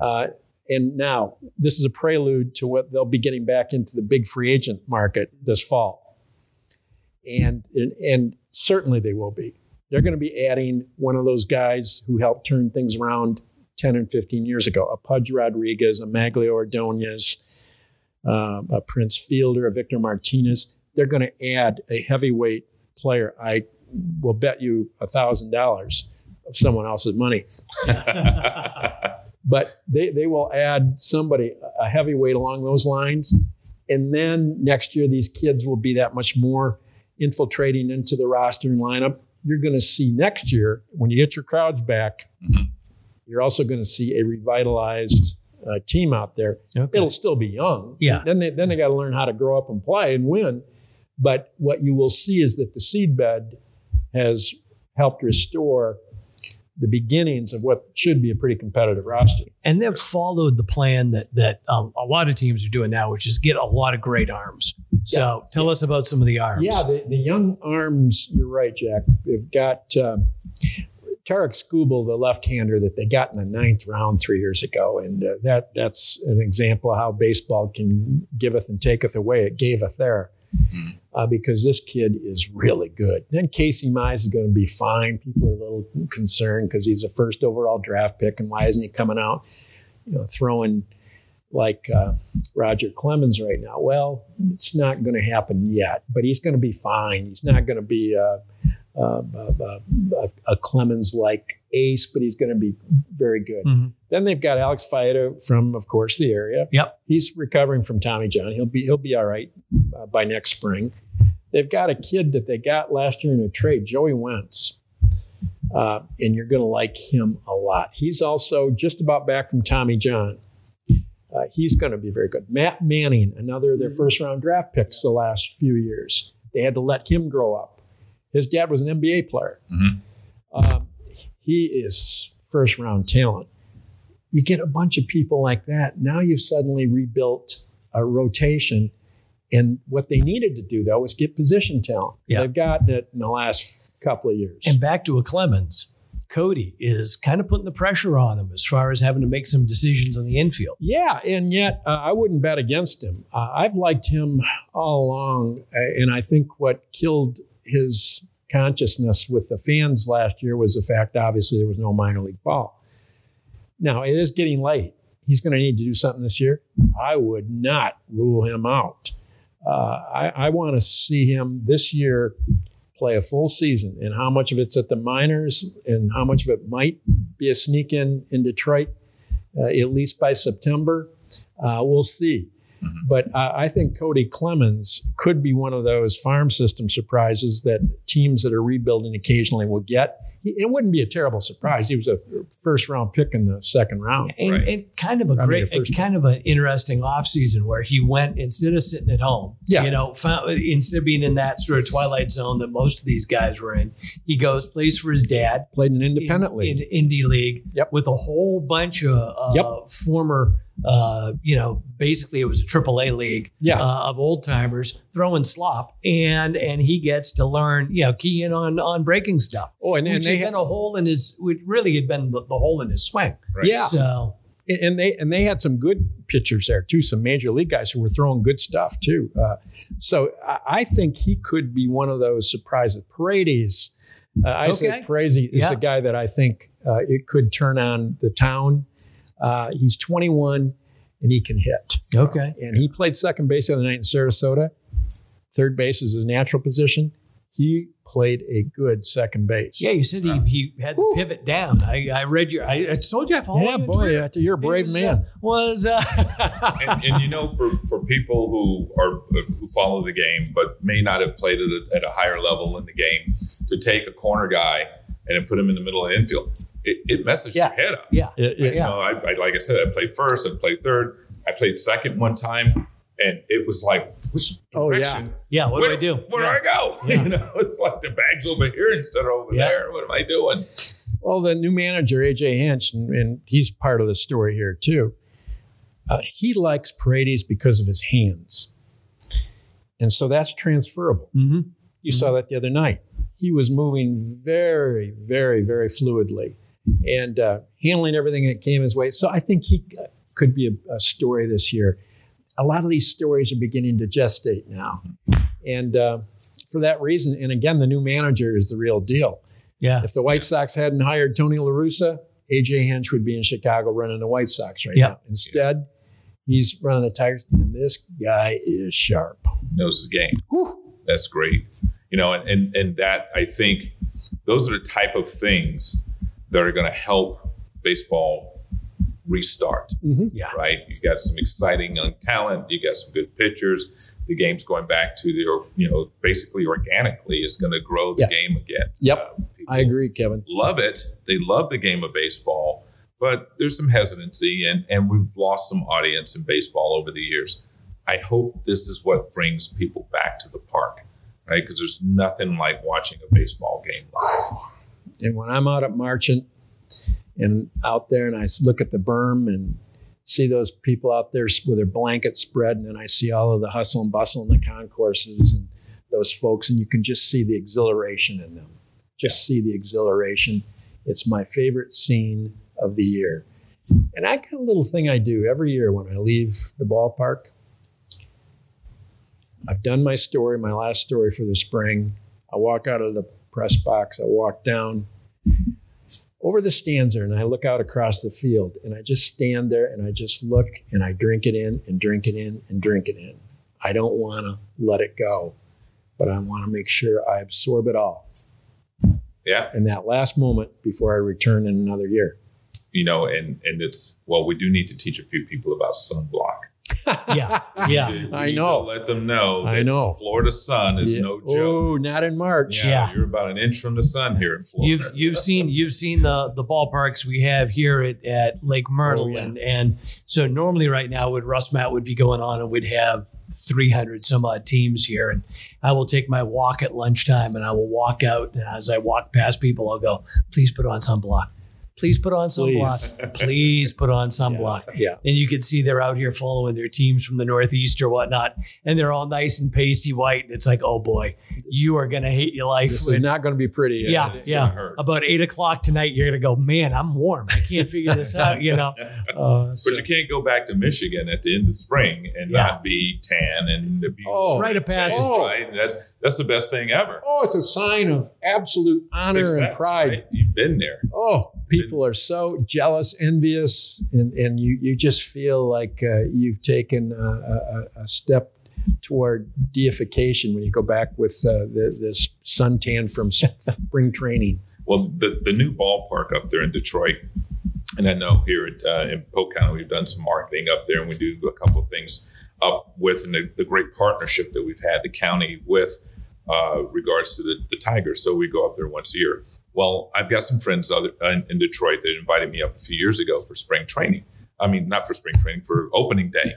Uh, and now this is a prelude to what they'll be getting back into the big free agent market this fall. And, and, and certainly they will be. They're going to be adding one of those guys who helped turn things around 10 and 15 years ago a Pudge Rodriguez, a Magglio Ordonez, uh, a Prince Fielder, a Victor Martinez. They're going to add a heavyweight player. I will bet you a $1,000 of someone else's money. but they, they will add somebody, a heavyweight along those lines. And then next year, these kids will be that much more infiltrating into the roster and lineup. You're going to see next year, when you get your crowds back, mm-hmm. you're also going to see a revitalized uh, team out there. Okay. It'll still be young. Yeah. Then they, then they got to learn how to grow up and play and win. But what you will see is that the seed bed has helped restore the beginnings of what should be a pretty competitive roster. And they've followed the plan that that um, a lot of teams are doing now, which is get a lot of great arms. So yeah. tell us about some of the arms. Yeah, the, the young arms. You're right, Jack. They've got um, Tarik Skubal, the left-hander that they got in the ninth round three years ago, and uh, that that's an example of how baseball can giveth and taketh away. It gaveth there. Mm-hmm. Uh, because this kid is really good. Then Casey Mize is going to be fine. People are a little concerned because he's a first overall draft pick, and why isn't he coming out, you know, throwing like uh, Roger Clemens right now? Well, it's not going to happen yet, but he's going to be fine. He's not going to be a, a, a, a Clemens like ace, but he's going to be very good. Mm-hmm. Then they've got Alex Faedo from, of course, the area. Yep, he's recovering from Tommy John. He'll be he'll be all right uh, by next spring. They've got a kid that they got last year in a trade, Joey Wentz, uh, and you're going to like him a lot. He's also just about back from Tommy John. Uh, he's going to be very good. Matt Manning, another of their mm-hmm. first round draft picks the last few years. They had to let him grow up. His dad was an NBA player. Mm-hmm. Um, he is first round talent. You get a bunch of people like that. Now you've suddenly rebuilt a rotation. And what they needed to do, though, was get position talent. Yeah. They've gotten it in the last couple of years. And back to a Clemens, Cody is kind of putting the pressure on him as far as having to make some decisions on the infield. Yeah, and yet uh, I wouldn't bet against him. Uh, I've liked him all along, uh, and I think what killed his consciousness with the fans last year was the fact, obviously, there was no minor league ball. Now, it is getting late. He's going to need to do something this year. I would not rule him out. Uh, I, I want to see him this year play a full season, and how much of it's at the minors, and how much of it might be a sneak in in Detroit, uh, at least by September. Uh, we'll see. Mm-hmm. But uh, I think Cody Clemens could be one of those farm system surprises that teams that are rebuilding occasionally will get it wouldn't be a terrible surprise. He was a first round pick in the second round. And, right. and kind of a Probably great, a kind of an interesting offseason where he went instead of sitting at home, yeah. you know, found, instead of being in that sort of twilight zone that most of these guys were in, he goes, plays for his dad. Played in independent in, league. In indie league yep. with a whole bunch of uh, yep. former uh, you know, basically it was a AAA league yeah. uh, of old timers throwing slop, and and he gets to learn, you know, key in on on breaking stuff. Oh, and, and they had been a hole in his, which really had been the, the hole in his swing. Right. Yeah. So and they and they had some good pitchers there too, some major league guys who were throwing good stuff too. Uh, so I, I, think he could be one of those surprises. Paredes, uh, I okay. say Paredes is yeah. a guy that I think uh, it could turn on the town. Uh, he's 21 and he can hit. Okay. And he played second base the other night in Sarasota. Third base is his natural position. He played a good second base. Yeah, you said he, he had the pivot down. I, I read your. I, I told you I followed. Yeah, boy, you're a brave was, man. Uh, was uh, and, and, you know, for, for people who are who follow the game but may not have played at a, at a higher level in the game, to take a corner guy and put him in the middle of the infield. It, it messes yeah. your head up. Yeah. You know, I, I, like I said, I played first, I played third. I played second one time, and it was like, which Oh, yeah. Yeah, what where do I do? Where Yeah. do I go? Yeah. You know, it's like the bag's over here instead of over Yeah. there. What am I doing? Well, the new manager, AJ Hinch, and, and he's part of the story here too. Uh, he likes Paredes because of his hands. And so that's transferable. Mm-hmm. You saw that the other night. He was moving very, very, very fluidly and uh, handling everything that came his way. So I think he uh, could be a, a story this year. A lot of these stories are beginning to gestate now. And uh, for that reason, and again, the new manager is the real deal. Yeah. If the White Sox hadn't hired Tony La Russa, AJ Hinch would be in Chicago running the White Sox right Yeah. now. Instead, he's running the Tigers, and this guy is sharp. knows his game. That's great. You know, and, and and that I think those are the type of things that are going to help baseball restart. Yeah. Right? You've got some exciting young talent. You got some good pitchers. The game's going back to the you know basically organically is going to grow the Yeah. game again. Yep. Uh, I agree, Kevin. love it. They love the game of baseball, but there's some hesitancy, and and we've lost some audience in baseball over the years. I hope this is what brings people back to the park, right? Because there's nothing like watching a baseball game live. And when I'm out at Marchant and out there and I look at the berm and see those people out there with their blankets spread, and then I see all of the hustle and bustle in the concourses and those folks, and you can just see the exhilaration in them. Just see the exhilaration. It's my favorite scene of the year. And I got a little thing I do every year when I leave the ballpark. I've done my story, my last story for the spring. I walk out of the press box, I walk down over the stands there and I look out across the field and I just stand there and I just look and I drink it in and drink it in and drink it in. I don't want to let it go, but I want to make sure I absorb it all Yeah, in that last moment before I return in another year. you know, and and it's well, we do need to teach a few people about sunblock. Yeah. Yeah. We I know. let them know. I know. Florida sun is Yeah. no joke. Oh, not in March. Yeah. you're about an inch from the sun here in Florida. You've you've seen you've seen the the ballparks we have here at, at Lake Myrtle, Oh, yeah. and and so normally right now would RussMatt would be going on and we'd have 300 some odd teams here, and I will take my walk at lunchtime and I will walk out and as I walk past people I'll go please put on sunblock, please put on sunblock, please put on sunblock, Yeah. and you can see they're out here following their teams from the Northeast or whatnot, and they're all nice and pasty white. And it's like, oh boy, you are gonna hate your life. This when- is not going to be pretty. yeah, It's yeah. hurt. About eight o'clock tonight, you're gonna go, man. I'm warm. I can't figure this out. You know. Uh, so- But you can't go back to Michigan at the end of spring and Yeah. not be tan and be Oh, Rite of passage. Oh. right. That's that's the best thing ever. Oh, it's a sign of absolute honor and pride. right? You've been there. Oh, people are so jealous, envious, and, and you, you just feel like uh, you've taken a, a, a step toward deification when you go back with uh, the, this suntan from spring training. Well, the the new ballpark up there in Detroit, and I know here at, uh, in Polk County we've done some marketing up there, and we do a couple of things up with and the, the great partnership that we've had the county with uh, regards to the, the Tigers. So we go up there once a year. Well, I've got some friends other, in, in Detroit that invited me up a few years ago for spring training. I mean, not for spring training, for opening day.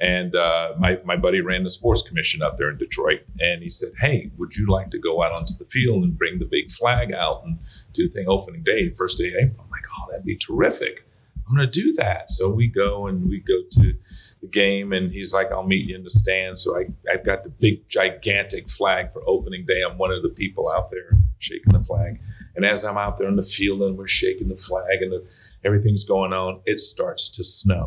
And uh, my, my buddy ran the sports commission up there in Detroit. And he said, Hey, would you like to go out onto the field and bring the big flag out and do the thing opening day, first day of April? I'm like, Oh, that'd be terrific. I'm going to do that. So we go and we go to the game. And he's like, I'll meet you in the stand. So I, I've got the big, gigantic flag for opening day. I'm one of the people out there shaking the flag. And as I'm out there in the field and we're shaking the flag and the, everything's going on, it starts to snow.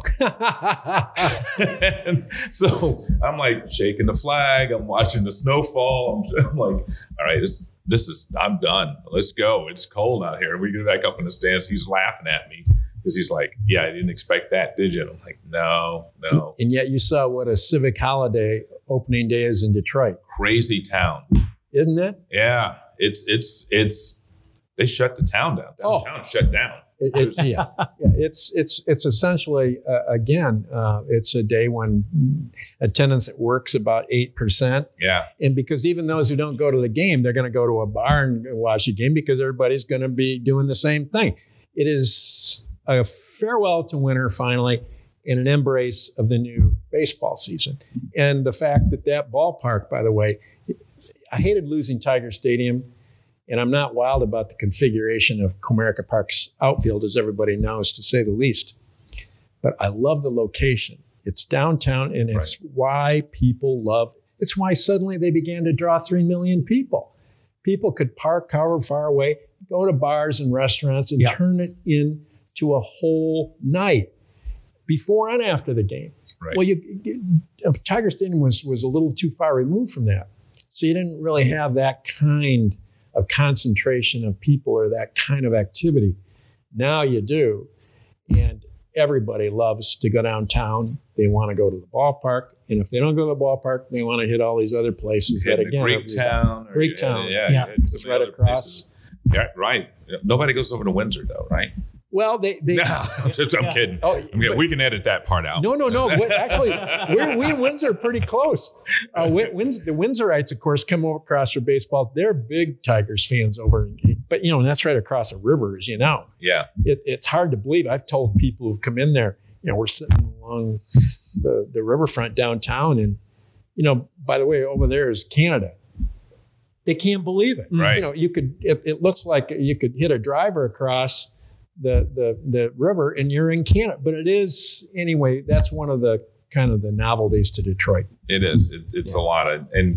and so I'm like shaking the flag. I'm watching the snowfall. I'm, I'm like, all right, this this is I'm done. Let's go. It's cold out here. We get back up in the stands. He's laughing at me because he's like, yeah, I didn't expect that, did you? And I'm like, no, no. and yet you saw what a civic holiday opening day is in Detroit, Crazy town. isn't it? Yeah, it's it's it's they shut the town down. Oh. Downtown shut down. It, it, yeah, yeah, it's it's it's essentially uh, again, uh, it's a day when attendance at work's about eight percent, Yeah, and because even those who don't go to the game, they're going to go to a bar and watch the game because everybody's going to be doing the same thing. It is a farewell to winter finally, in an embrace of the new baseball season. And the fact that that ballpark, by the way, I hated losing Tiger Stadium, and I'm not wild about the configuration of Comerica Park's outfield, as everybody knows, to say the least. But I love the location. It's downtown, and it's right. why people love. It's why suddenly they began to draw three million people. People could park however far away, go to bars and restaurants, and yeah. turn it into a whole night before and after the game. Right. Well, you, uh, Tiger Stadium was was a little too far removed from that, so you didn't really have that kind of concentration of people or that kind of activity. Now you do, and everybody loves to go downtown. They want to go to the ballpark, and if they don't go to the ballpark, they want to hit all these other places. That again, Greektown, Greektown, yeah, yeah, yeah. it's right across. Places. Yeah, right. Nobody goes over to Windsor though, right? Well, they. they no, I'm, just, I'm kidding. Oh, I'm kidding. we can edit that part out. No, no, no. Actually, we're, we Windsor pretty close. Uh, Winds, the Windsorites, of course, come over across for baseball. They're big Tigers fans over, but you know, that's right across the river, as you know. Yeah. It, it's hard to believe. I've told people who've come in there, you know, we're sitting along the, the riverfront downtown, and you know, by the way, over there is Canada. They can't believe it. Right. You know, you could. It, it looks like you could hit a driver across the the the river and you're in Canada. But it is anyway. That's one of the kind of the novelties to Detroit. It is. It, it's yeah. a lot of and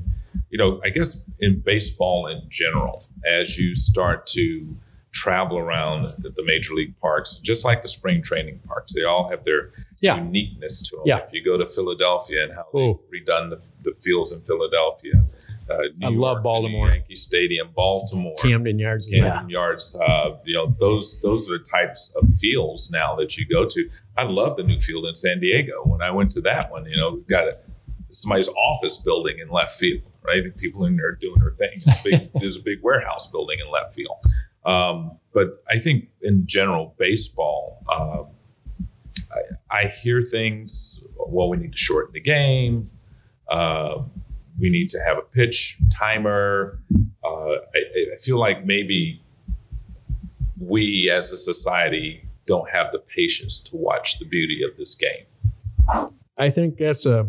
you know I guess in baseball in general, as you start to travel around the major league parks, just like the spring training parks, they all have their yeah. uniqueness to them. Yeah. If you go to Philadelphia and how they've redone the, the fields in Philadelphia, uh, I York, love Baltimore. Yankee Stadium, Baltimore, Camden Yards, Camden yeah. Yards. Uh, you know, those those are the types of fields now that you go to. I love the new field in San Diego. When I went to that one, you know, we've got a, somebody's office building in left field, right? People in there doing their thing. There's a big, there's a big warehouse building in left field. Um, but I think in general, baseball, uh, I, I, hear things. Well, we need to shorten the game. Uh, we need to have a pitch timer. Uh, I, I feel like maybe we as a society don't have the patience to watch the beauty of this game. I think that's a,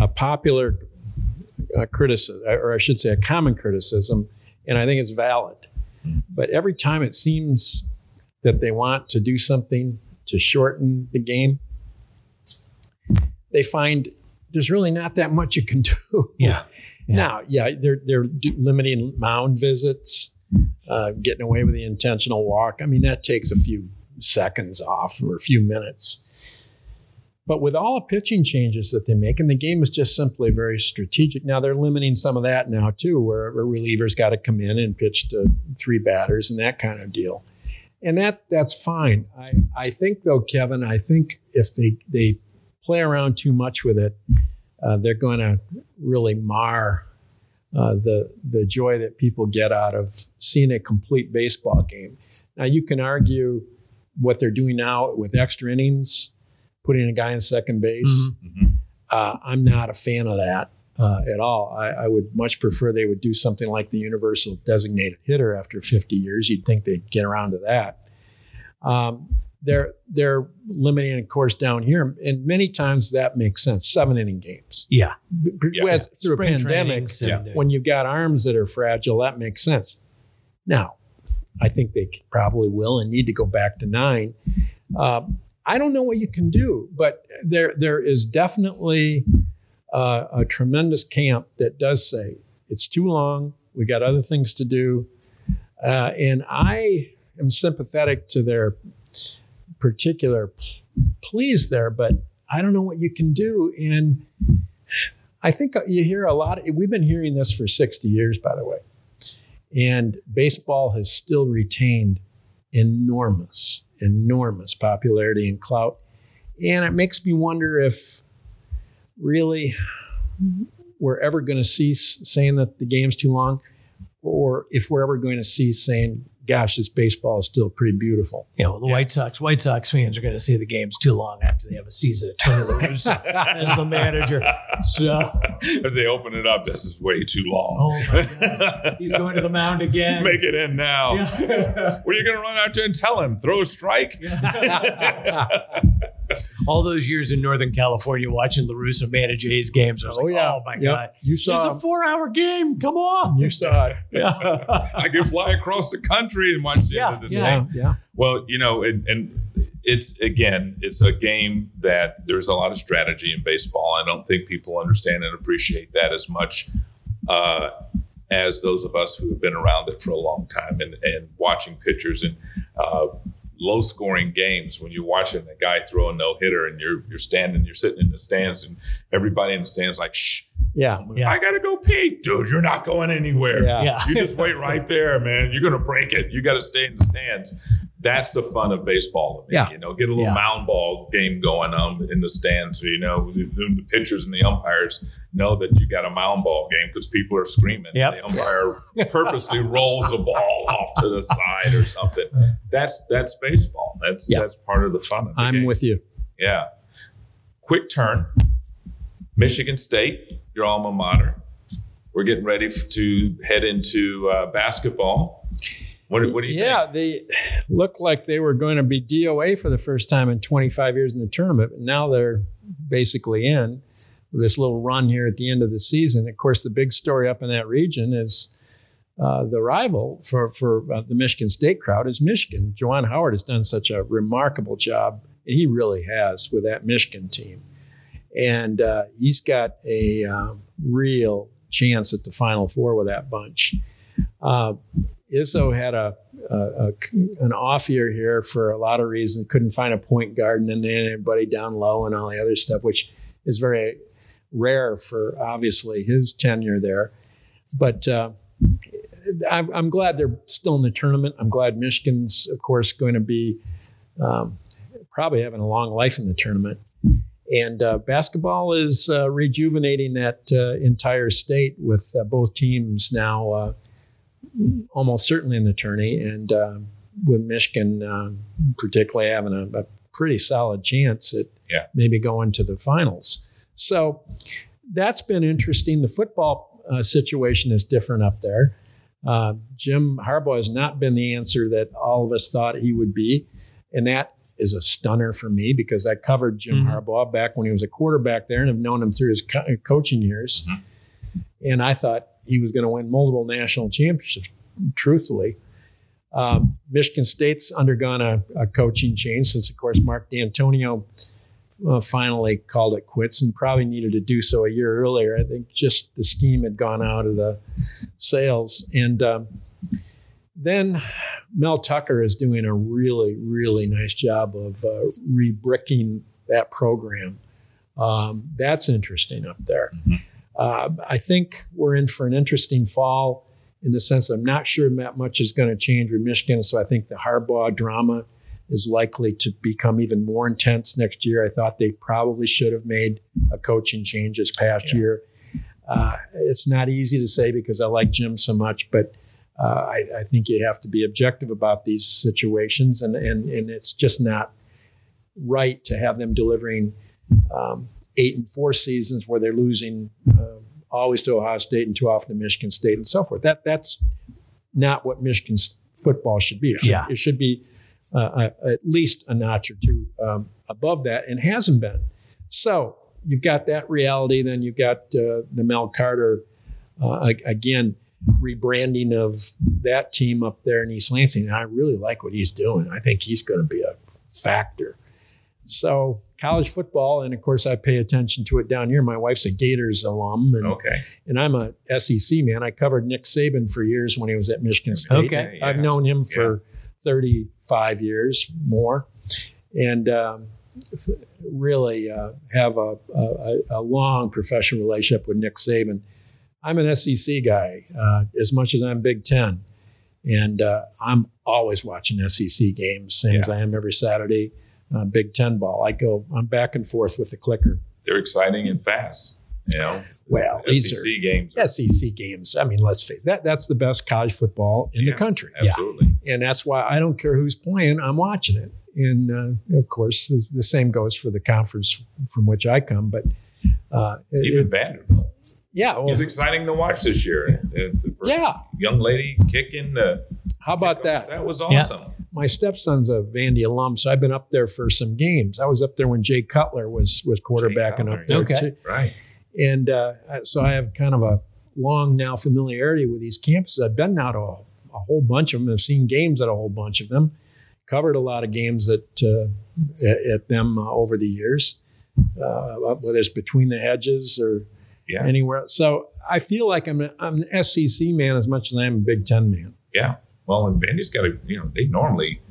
a popular uh, criticism, or I should say a common criticism, and I think it's valid. But every time it seems that they want to do something to shorten the game, they find there's really not that much you can do. Yeah. yeah. Now, yeah, they're they're limiting mound visits, uh, getting away with the intentional walk. I mean, that takes a few seconds off or a few minutes. But with all the pitching changes that they make, and the game is just simply very strategic. Now they're limiting some of that now too, where a reliever's got to come in and pitch to three batters and that kind of deal. And that that's fine. I, I think though, Kevin, I think if they they play around too much with it, uh, they're going to really mar uh, the the joy that people get out of seeing a complete baseball game. Now you can argue what they're doing now with extra innings, putting a guy in second base. Mm-hmm. Uh, I'm not a fan of that uh, at all. I, I, would much prefer they would do something like the universal designated hitter after 50 years. You'd think they'd get around to that. Um, they're they're limiting of course down here, and many times that makes sense. Seven inning games. Yeah, yeah. through Spring a pandemic, yeah. when you've got arms that are fragile, that makes sense. Now, I think they probably will and need to go back to nine. Uh, I don't know what you can do, but there there is definitely uh, a tremendous camp that does say it's too long. We got other things to do, uh, and I am sympathetic to their particular pleas there, but I don't know what you can do. And I think you hear a lot. Of, we've been hearing this for 60 years, by the way. And baseball has still retained enormous, enormous popularity and clout. And it makes me wonder if really we're ever going to cease saying that the game's too long, or if we're ever going to cease saying gosh, this baseball is still pretty beautiful. Yeah, well, the yeah. White Sox, White Sox fans are going to say the game's too long after they have a season of Tony La Russa as the manager. So as they open it up, this is way too long. Oh he's going to the mound again. Make it in now. Yeah. Were you going to run out there and tell him throw a strike? All those years in Northern California watching La Russa manage A's games. I was Oh, like, yeah. oh my Yep. God. You saw It's saw. a four hour game. Come on. You saw it. Yeah. I can fly across the country and watch the Yeah, end of this yeah. game. Yeah. Well, you know, and, and it's again, it's a game that there's a lot of strategy in baseball. I don't think people understand and appreciate that as much uh, as those of us who have been around it for a long time and, and watching pitchers and uh, low scoring games when you're watching a guy throw a no hitter and you're you're standing, you're sitting in the stands and everybody in the stands like, shh. Yeah. Yeah. I gotta go pee, dude. You're not going anywhere. Yeah. Yeah. You just wait right there, man. You're gonna break it. You got to stay in the stands. That's the fun of baseball to me. Yeah. You know, get a little Yeah. mound ball game going on in the stands. You know, the, the pitchers and the umpires know that you got a mound ball game because people are screaming. Yep. The umpire purposely rolls the ball off to the side or something. That's that's baseball. That's Yeah. that's part of the fun of the I'm game. with you. Yeah. Quick turn. Michigan State, your alma mater. We're getting ready to head into uh, basketball. What, what do you Yeah, think? they looked like they were going to be DOA for the first time in 25 years in the tournament. But now they're basically in with this little run here at the end of the season. Of course, the big story up in that region is uh, the rival for for uh, the Michigan State crowd is Michigan. Juwan Howard has done such a remarkable job, and he really has with that Michigan team. And uh, he's got a um, real chance at the Final Four with that bunch. Izzo had a, a, a an off year here for a lot of reasons. Couldn't find a point guard, and then they had everybody down low and all the other stuff, which is very rare for obviously his tenure there. But uh, I'm, I'm glad they're still in the tournament. I'm glad Michigan's, of course, going to be um, probably having a long life in the tournament. And uh, basketball is uh, rejuvenating that uh, entire state with uh, both teams now uh, almost certainly an attorney, and uh, with Michigan uh, particularly having a, a pretty solid chance at Yeah. maybe going to the finals. So that's been interesting. The football uh, situation is different up there. Uh, Jim Harbaugh has not been the answer that all of us thought he would be. And that is a stunner for me because I covered Jim Mhm. Harbaugh back when he was a quarterback there and have known him through his co- coaching years. And I thought he was going to win multiple national championships, truthfully. Um, Michigan State's undergone a, a coaching change since, of course, Mark Dantonio uh, finally called it quits and probably needed to do so a year earlier. I think just the steam had gone out of the sails. And um, then Mel Tucker is doing a really, really nice job of uh, rebricking that program. Um, that's interesting up there. Mhm. Uh, I think we're in for an interesting fall in the sense I'm not sure that much is going to change with Michigan. So I think the Harbaugh drama is likely to become even more intense next year. I thought they probably should have made a coaching change this past Yeah. year. Uh, it's not easy to say because I like Jim so much, but uh, I, I think you have to be objective about these situations, and, and, and it's just not right to have them delivering um, eight and four seasons where they're losing uh, always to Ohio State and too often to Michigan State and so forth. That that's not what Michigan's football should be. It should, Yeah. it should be uh, a, at least a notch or two um, above that, and hasn't been. So you've got that reality. Then you've got uh, the Mel Carter uh, again rebranding of that team up there in East Lansing. And I really like what he's doing. I think he's going to be a factor. So college football, and of course I pay attention to it down here. My wife's a Gators alum, and, Okay. and I'm a SEC man. I covered Nick Saban for years when he was at Michigan State. Okay. Yeah. I've known him for 35 years more, and um, really uh, have a, a, a long professional relationship with Nick Saban. I'm an SEC guy uh, as much as I'm Big Ten, and uh, I'm always watching SEC games, same as I am every Saturday. Uh, Big Ten ball. I go. I'm back and forth with the clicker. They're exciting and fast. You know, Well, these SEC are games. are- SEC games. I mean, let's face that. That's the best college football in Yeah, the country. Absolutely. and that's why I don't care who's playing. I'm watching it, and uh, of course, the, the same goes for the conference from which I come. But uh, Even it- Vanderbilt. yeah, well, It was exciting to watch this year. The first yeah. young lady kicking. Uh, How about that? That was awesome. My stepson's a Vandy alum, so I've been up there for some games. I was up there when Jay Cutler was was quarterbacking Cutler, up there okay. too, Right. and uh, so I have kind of a long now familiarity with these campuses. I've been now to a, a whole bunch of them. I've seen games at a whole bunch of them. Covered a lot of games at uh, at, at them uh, over the years, uh, whether it's between the hedges or Yeah. anywhere. So I feel like I'm, a, I'm an SEC man as much as I am a Big Ten man. Yeah. Well, and Vandy's got a, you know, they normally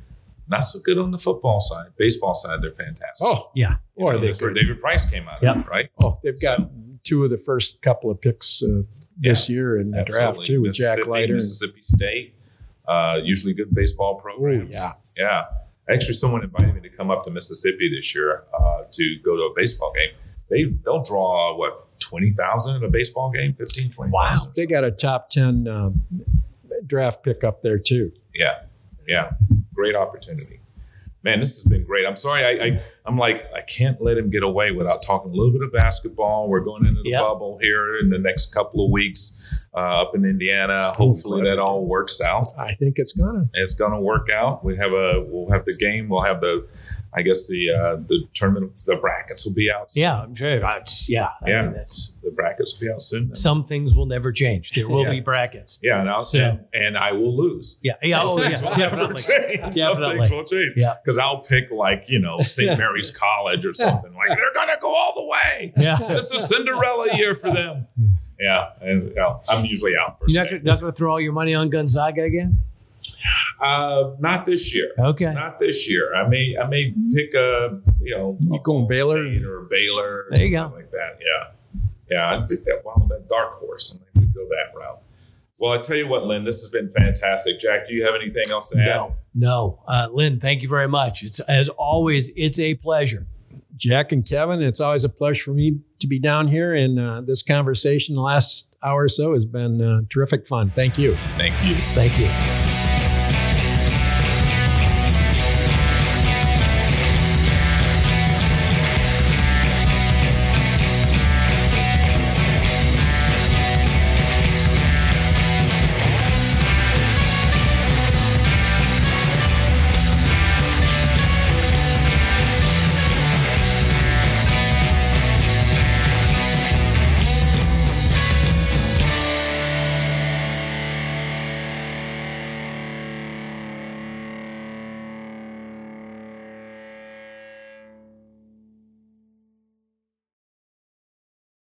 not so good on the football side. Baseball side, they're fantastic. Oh, Yeah. You boy, know, they could. David Price came out Yep. of, right? Oh, they've got two of the first couple of picks uh, this year in the draft too, with Jack Leiter. Mississippi State, uh, usually good baseball programs. yeah. Yeah. Actually, someone invited me to come up to Mississippi this year uh, to go to a baseball game. They, they'll draw, what, 20,000 at a baseball game? 15, 20,000? They got a top ten um, draft pick up there too. Yeah, yeah, great opportunity. Man, this has been great. I'm sorry, I, I I'm like I can't let him get away without talking a little bit of basketball. We're going into the Yep. bubble here in the next couple of weeks uh, up in Indiana. Hopefully that all works out. I think it's gonna. It's to work out. We have a we'll have the game. We'll have the I guess the uh, the tournament the brackets will be out. soon. Yeah, I'm sure. I, yeah. I Yeah. mean, that's the brackets will be out soon. some things will never change. There will Yeah. be brackets. Yeah, and I'll So- and, and I will lose. Yeah. Yeah. Oh, things will never Definitely. Some Definitely. things will change. Yeah. Because I'll pick like, you know, St. Mary's College or something. Like they're gonna go all the way. Yeah. This is Cinderella year for them. Yeah. And you know, I'm usually out for You're not, gonna- not going to throw all your money on Gonzaga again? Uh not this year. Okay. Not this year. I may I may pick a you know You going Baylor? State or Baylor or There you something like that. Yeah. Yeah, I'd pick that wild that dark horse and we go that route. Well, I tell you what, Lynn, this has been fantastic. Jack, do you have anything else to add? No. No. Uh, Lynn, thank you very much. It's as always, it's a pleasure. Jack and Kevin, it's always a pleasure for me to be down here. And uh, this conversation the last hour or so has been uh, terrific fun. Thank you. Thank you. Thank you.